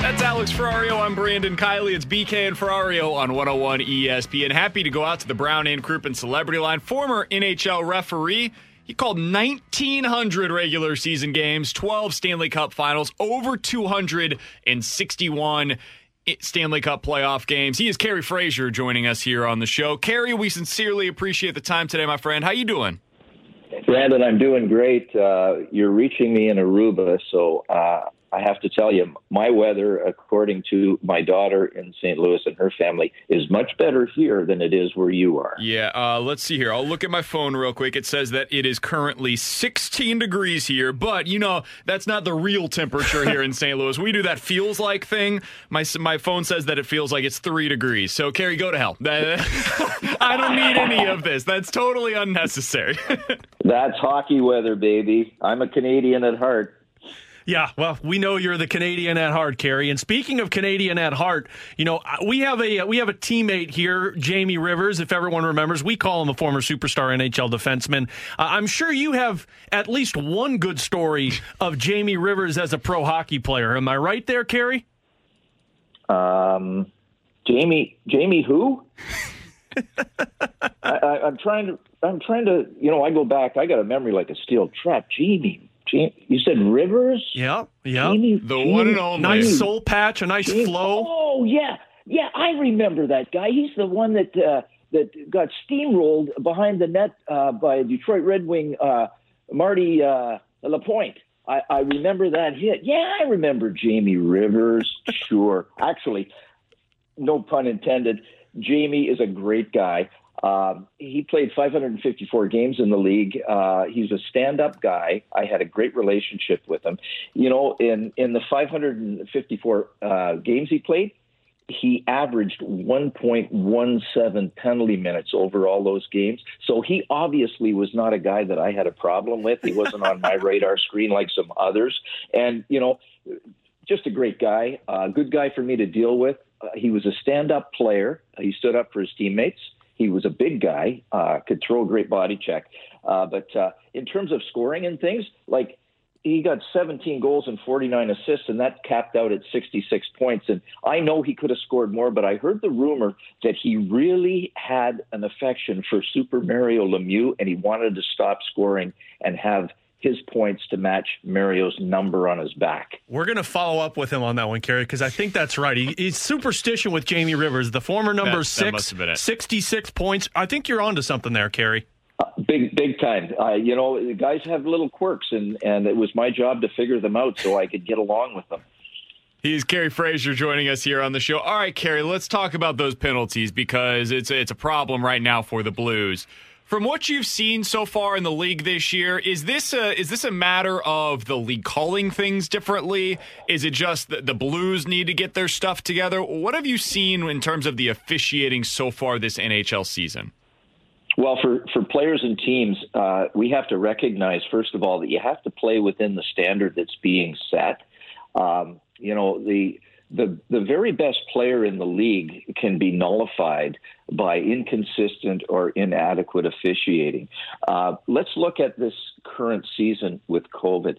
That's Alex Ferrario. I'm Brandon Kiley. It's BK and Ferrario on 101 ESPN. Happy to go out to the Brown and Crouppen Celebrity Line. Former NHL referee. He called 1,900 regular season games, 12 Stanley Cup finals, over 261 Stanley Cup playoff games. He is Kerry Fraser joining us here on the show. Kerry, we sincerely appreciate the time today, my friend. How you doing? Brandon, I'm doing great. Uh, you're reaching me in Aruba, so uh, I have to tell you, my weather, according to my daughter in St. Louis and her family, is much better here than it is where you are. Yeah, uh, let's see here. I'll look at my phone real quick. It says that it is currently 16 degrees here, but you know that's not the real temperature here in St. Louis. We do that feels like thing. My my phone says that it feels like it's three degrees. So, Kerry, go to hell. I don't need any of this. That's totally unnecessary. that's hockey weather, baby. I'm a Canadian at heart. Yeah, well, we know you're the Canadian at heart, Kerry. And speaking of Canadian at heart, you know we have a we have a teammate here, Jamie Rivers. If everyone remembers, we call him a former superstar NHL defenseman. Uh, I'm sure you have at least one good story of Jamie Rivers as a pro hockey player. Am I right there, Kerry? Um, Jamie, Jamie, who? I, am trying to. I'm trying to. You know, I go back. I got a memory like a steel trap. Jamie, you said Rivers? Yeah, yeah. Jamie, the Jamie, one and only. Nice soul patch, a nice Jamie, flow. Oh yeah, yeah. I remember that guy. He's the one that uh, that got steamrolled behind the net uh, by Detroit Red Wing uh, Marty uh, Lapointe. I, I remember that hit. Yeah, I remember Jamie Rivers. Sure. Actually, no pun intended. Jamie is a great guy. Um, he played 554 games in the league. Uh, he's a stand-up guy. I had a great relationship with him. You know, in in the 554 uh, games he played, he averaged 1.17 penalty minutes over all those games. So he obviously was not a guy that I had a problem with. He wasn't on my radar screen like some others. And you know, just a great guy, a uh, good guy for me to deal with. Uh, he was a stand-up player. He stood up for his teammates. He was a big guy, uh, could throw a great body check. Uh, but uh, in terms of scoring and things, like he got 17 goals and 49 assists, and that capped out at 66 points. And I know he could have scored more, but I heard the rumor that he really had an affection for Super Mario Lemieux, and he wanted to stop scoring and have his points to match Mario's number on his back. We're going to follow up with him on that one, Kerry, because I think that's right. He, he's superstition with Jamie Rivers, the former number that, six, that 66 points. I think you're onto something there, Kerry. Uh, big, big time. Uh, you know, the guys have little quirks, and, and it was my job to figure them out so I could get along with them. He's Kerry Fraser joining us here on the show. All right, Kerry, let's talk about those penalties because it's it's a problem right now for the Blues. From what you've seen so far in the league this year, is this a is this a matter of the league calling things differently? Is it just that the Blues need to get their stuff together? What have you seen in terms of the officiating so far this NHL season? Well, for, for players and teams, uh, we have to recognize, first of all, that you have to play within the standard that's being set. Um, you know, the the the very best player in the league can be nullified by inconsistent or inadequate officiating. Uh, let's look at this current season with COVID.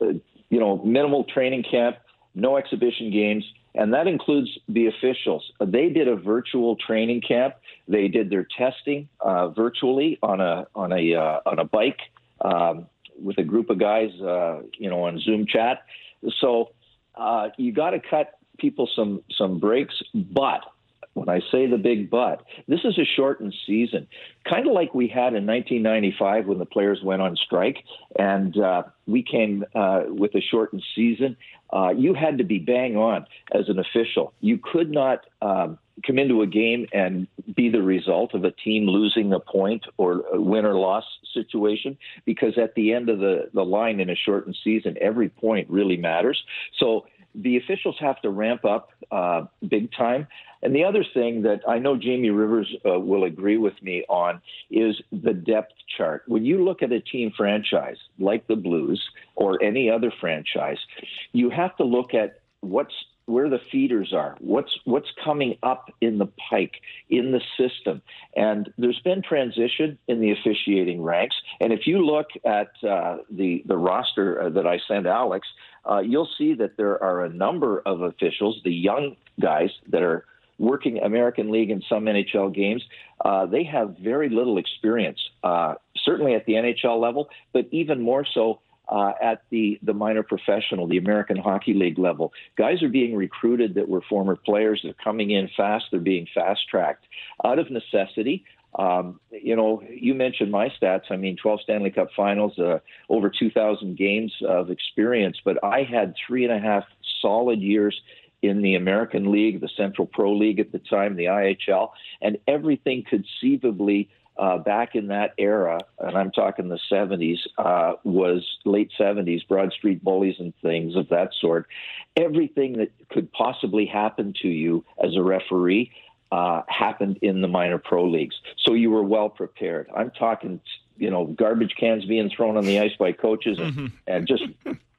Uh, you know, minimal training camp, no exhibition games, and that includes the officials. They did a virtual training camp. They did their testing uh, virtually on a on a uh, on a bike um, with a group of guys, uh, you know, on Zoom chat. So uh, you got to cut people some some breaks, but when I say the big but, this is a shortened season, kind of like we had in 1995 when the players went on strike, and uh, we came uh, with a shortened season. Uh, you had to be bang on as an official. You could not um, come into a game and be the result of a team losing a point or a win or loss situation because at the end of the, the line in a shortened season, every point really matters. So the officials have to ramp up uh, big time. And the other thing that I know Jamie Rivers uh, will agree with me on is the depth chart. When you look at a team franchise like the Blues or any other franchise, you have to look at what's where the feeders are, what's what's coming up in the pike in the system, and there's been transition in the officiating ranks. And if you look at uh, the the roster uh, that I sent Alex, uh, you'll see that there are a number of officials, the young guys that are working American League and some NHL games. Uh, they have very little experience, uh, certainly at the NHL level, but even more so uh, at the, the minor professional, the American Hockey League level. Guys are being recruited that were former players. They're coming in fast. They're being fast tracked out of necessity. Um, you know, you mentioned my stats. I mean, 12 Stanley Cup finals, uh, over 2,000 games of experience, but I had three and a half solid years in the American League, the Central Pro League at the time, the IHL, and everything conceivably uh, back in that era, and I'm talking the 70s, uh, was late 70s, Broad Street bullies and things of that sort. Everything that could possibly happen to you as a referee uh, happened in the minor pro leagues. So you were well prepared. I'm talking, you know, garbage cans being thrown on the ice by coaches and, mm-hmm. and just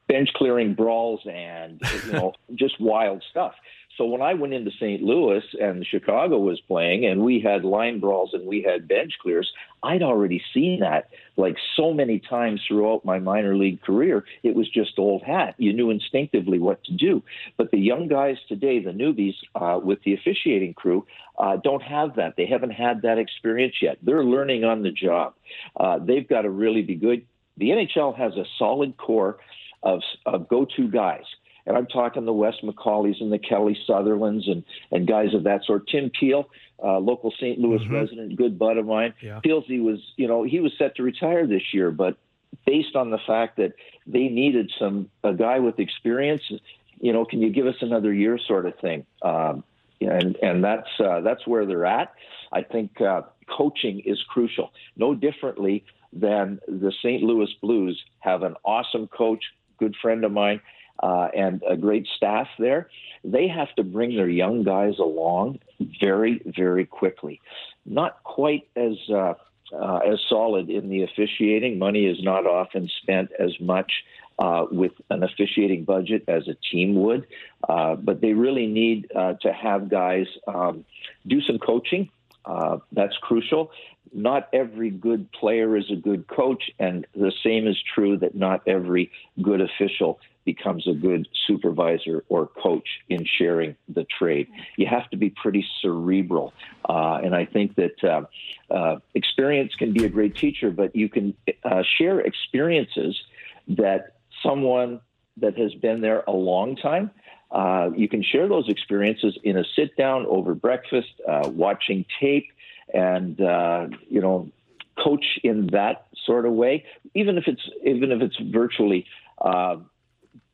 bench clearing brawls and, you know, just wild stuff. So when I went into St. Louis and Chicago was playing and we had line brawls and we had bench clears, I'd already seen that like so many times throughout my minor league career. It was just old hat. You knew instinctively what to do. But the young guys today, the newbies uh, with the officiating crew, uh, don't have that. They haven't had that experience yet. They're learning on the job. Uh, they've got to really be good. The NHL has a solid core of, of go-to guys and I'm talking the Wes McCauley's and the Kelly Sutherlands and, and guys of that sort. Tim Peel, uh, local St. Louis mm-hmm. resident, good bud of mine. Yeah. Peelsy was, you know, he was set to retire this year, but based on the fact that they needed some a guy with experience, you know, can you give us another year, sort of thing. Um, and and that's uh, that's where they're at. I think uh, coaching is crucial. No differently than the St. Louis Blues have an awesome coach, good friend of mine uh, and a great staff there, they have to bring their young guys along very, very quickly. Not quite as uh, uh, as solid in the officiating. Money is not often spent as much uh, with an officiating budget as a team would, uh, but they really need uh, to have guys um, do some coaching. Uh, that's crucial. Not every good player is a good coach, and the same is true that not every good official becomes a good supervisor or coach in sharing the trade. You have to be pretty cerebral. Uh, and I think that uh, uh, experience can be a great teacher, but you can uh, share experiences that someone that has been there a long time. Uh, you can share those experiences in a sit down over breakfast, watching tape, and you know coach in that sort of way, even if it's even if it's virtually uh,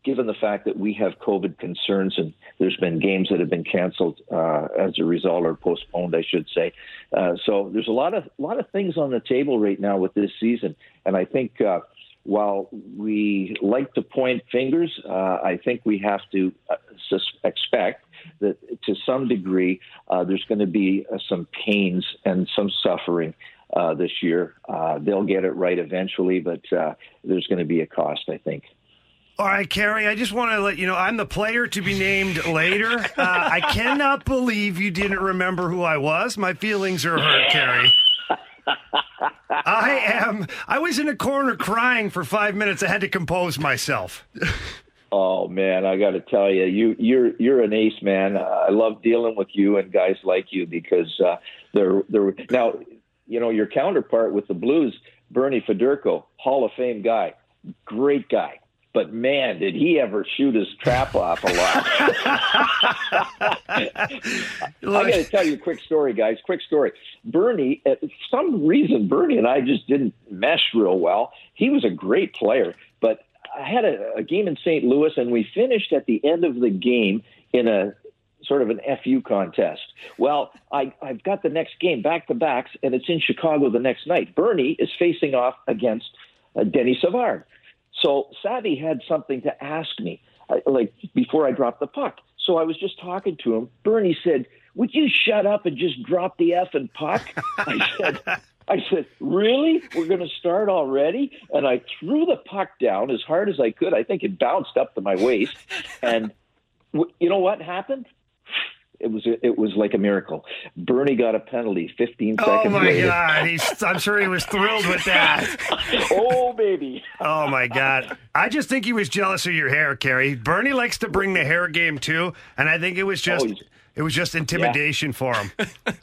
given the fact that we have COVID concerns and there's been games that have been canceled uh, as a result or postponed, I should say. Uh, so there's a lot of lot of things on the table right now with this season, and I think. Uh, while we like to point fingers, uh, I think we have to uh, sus- expect that to some degree uh, there's going to be some pains and some suffering this year. They'll get it right eventually, but there's going to be a cost, I think. All right, Kerry, I just want to let you know I'm the player to be named later. Uh, I cannot believe you didn't remember who I was. My feelings are hurt, Kerry. I am. I was in a corner crying for five minutes. I had to compose myself. Oh man, I got to tell you, you you're you're an ace, man. I love dealing with you and guys like you because uh, they're they're now, you know, your counterpart with the Blues, Bernie Federko, Hall of Fame guy, great guy, but man, did he ever shoot his trap off a lot. I got to tell you a quick story, guys. Quick story. Bernie, at some reason, Bernie and I just didn't mesh real well. He was a great player, but I had a, a game in St. Louis, and we finished at the end of the game in a sort of an FU contest. Well, I, I've got the next game back to backs, and it's in Chicago the next night. Bernie is facing off against uh, Denny Savard. So Savvy had something to ask me, uh, like before I dropped the puck. So I was just talking to him. Bernie said, "Would you shut up and just drop the f and puck?" I said. I said, "Really? We're going to start already?" And I threw the puck down as hard as I could. I think it bounced up to my waist, and w- you know what happened? It was it was like a miracle. Bernie got a penalty 15 Oh seconds Oh my later. God! He's, I'm sure he was thrilled with that. oh baby! Oh my God! I just think he was jealous of your hair, Kerry. Bernie likes to bring the hair game too, and I think it was just Oh, it was just intimidation for him.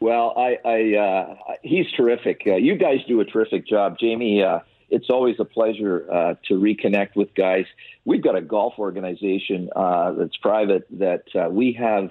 Well, I, I uh, he's terrific. Uh, you guys do a terrific job, Jamie. Uh, it's always a pleasure uh, to reconnect with guys. We've got a golf organization uh, that's private that uh, we have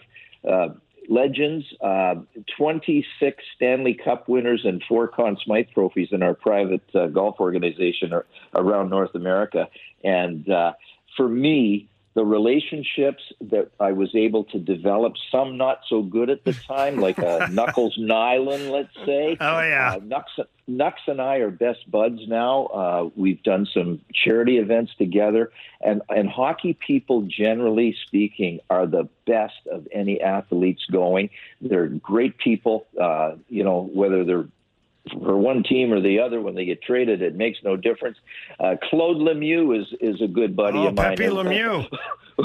uh, legends, uh, 26 Stanley Cup winners, and four Conn Smythe trophies in our private uh, golf organization ar- around North America. And uh, for me, the relationships that I was able to develop, some not so good at the time, like uh, Knuckles Nilan, let's say. Oh yeah. Uh, Nux, Nux and I are best buds now. Uh, we've done some charity events together, and and hockey people, generally speaking, are the best of any athletes going. They're great people. Uh, you know, whether they're for one team or the other, when they get traded, it makes no difference. Uh, Claude Lemieux is is a good buddy Oh, of mine. Pepe Lemieux.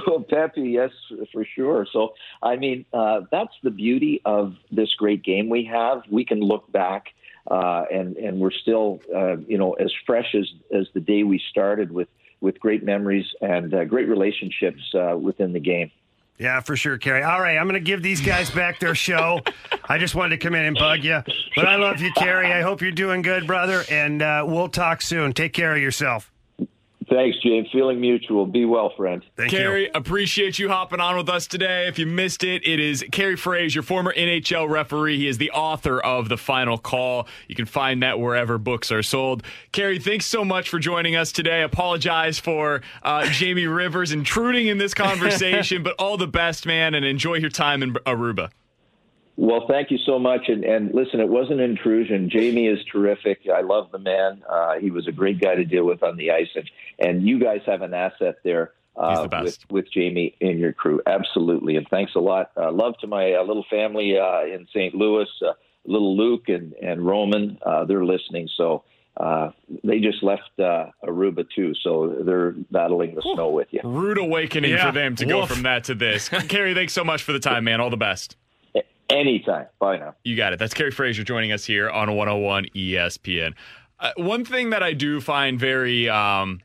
Oh, Pepe, yes, for sure. So, I mean, uh, that's the beauty of this great game we have. We can look back, uh, and and we're still, uh, you know, as fresh as as the day we started with with great memories and uh, great relationships uh, within the game. Yeah, for sure, Kerry. All right, I'm going to give these guys back their show. I just wanted to come in and bug you, but I love you, Kerry. I hope you're doing good, brother, and uh, we'll talk soon. Take care of yourself. Thanks, James. Feeling mutual. Be well, friend. Thank you, Kerry, you. appreciate you hopping on with us today. If you missed it, it is Kerry Fraser, former NHL referee. He is the author of The Final Call. You can find that wherever books are sold. Kerry, thanks so much for joining us today. Apologize for uh, Jamie Rivers intruding in this conversation, but all the best, man, and enjoy your time in Aruba. Well, thank you so much. And, and listen, it was an intrusion. Jamie is terrific. I love the man. Uh, he was a great guy to deal with on the ice. And, and you guys have an asset there uh, the with, with Jamie and your crew. Absolutely. And thanks a lot. Uh, love to my uh, little family uh, in St. Louis, uh, little Luke and, and Roman. Uh, they're listening. So uh, they just left uh, Aruba too. So they're battling the snow with you. Rude awakening Yeah. for them to go from that to this. Kerry, thanks so much for the time, man. All the best. Anytime. Bye now. You got it. That's Kerry Fraser joining us here on 101 ESPN. Uh, one thing that I do find very um,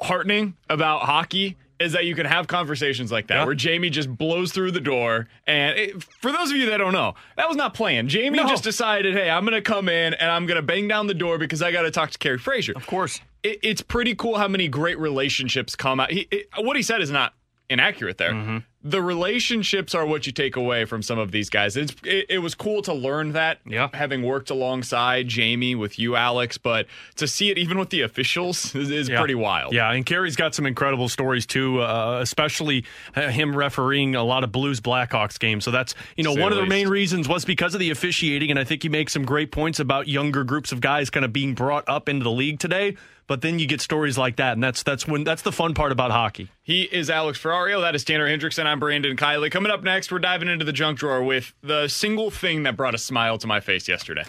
heartening about hockey is that you can have conversations like that Yeah. where Jamie just blows through the door. And it, for those of you that don't know, that was not planned. Jamie No. just decided, hey, I'm going to come in and I'm going to bang down the door because I got to talk to Kerry Fraser. Of course. It, it's pretty cool how many great relationships come out. He, it, what he said is not inaccurate there. Mm-hmm. The relationships are what you take away from some of these guys. It's, it, it was cool to learn that, Yeah. having worked alongside Jamie with you, Alex, but to see it even with the officials is, is Yeah. pretty wild. Yeah, and Kerry's got some incredible stories too, uh, especially uh, him refereeing a lot of Blues Blackhawks games. So that's you know Say one of the main reasons was because of the officiating, and I think he makes some great points about younger groups of guys kind of being brought up into the league today. But then you get stories like that, and that's that's when that's the fun part about hockey. He is Alex Ferrario. That is Tanner Hendrickson. I'm Brandon Kiley. Coming up next, we're diving into the junk drawer with the single thing that brought a smile to my face yesterday.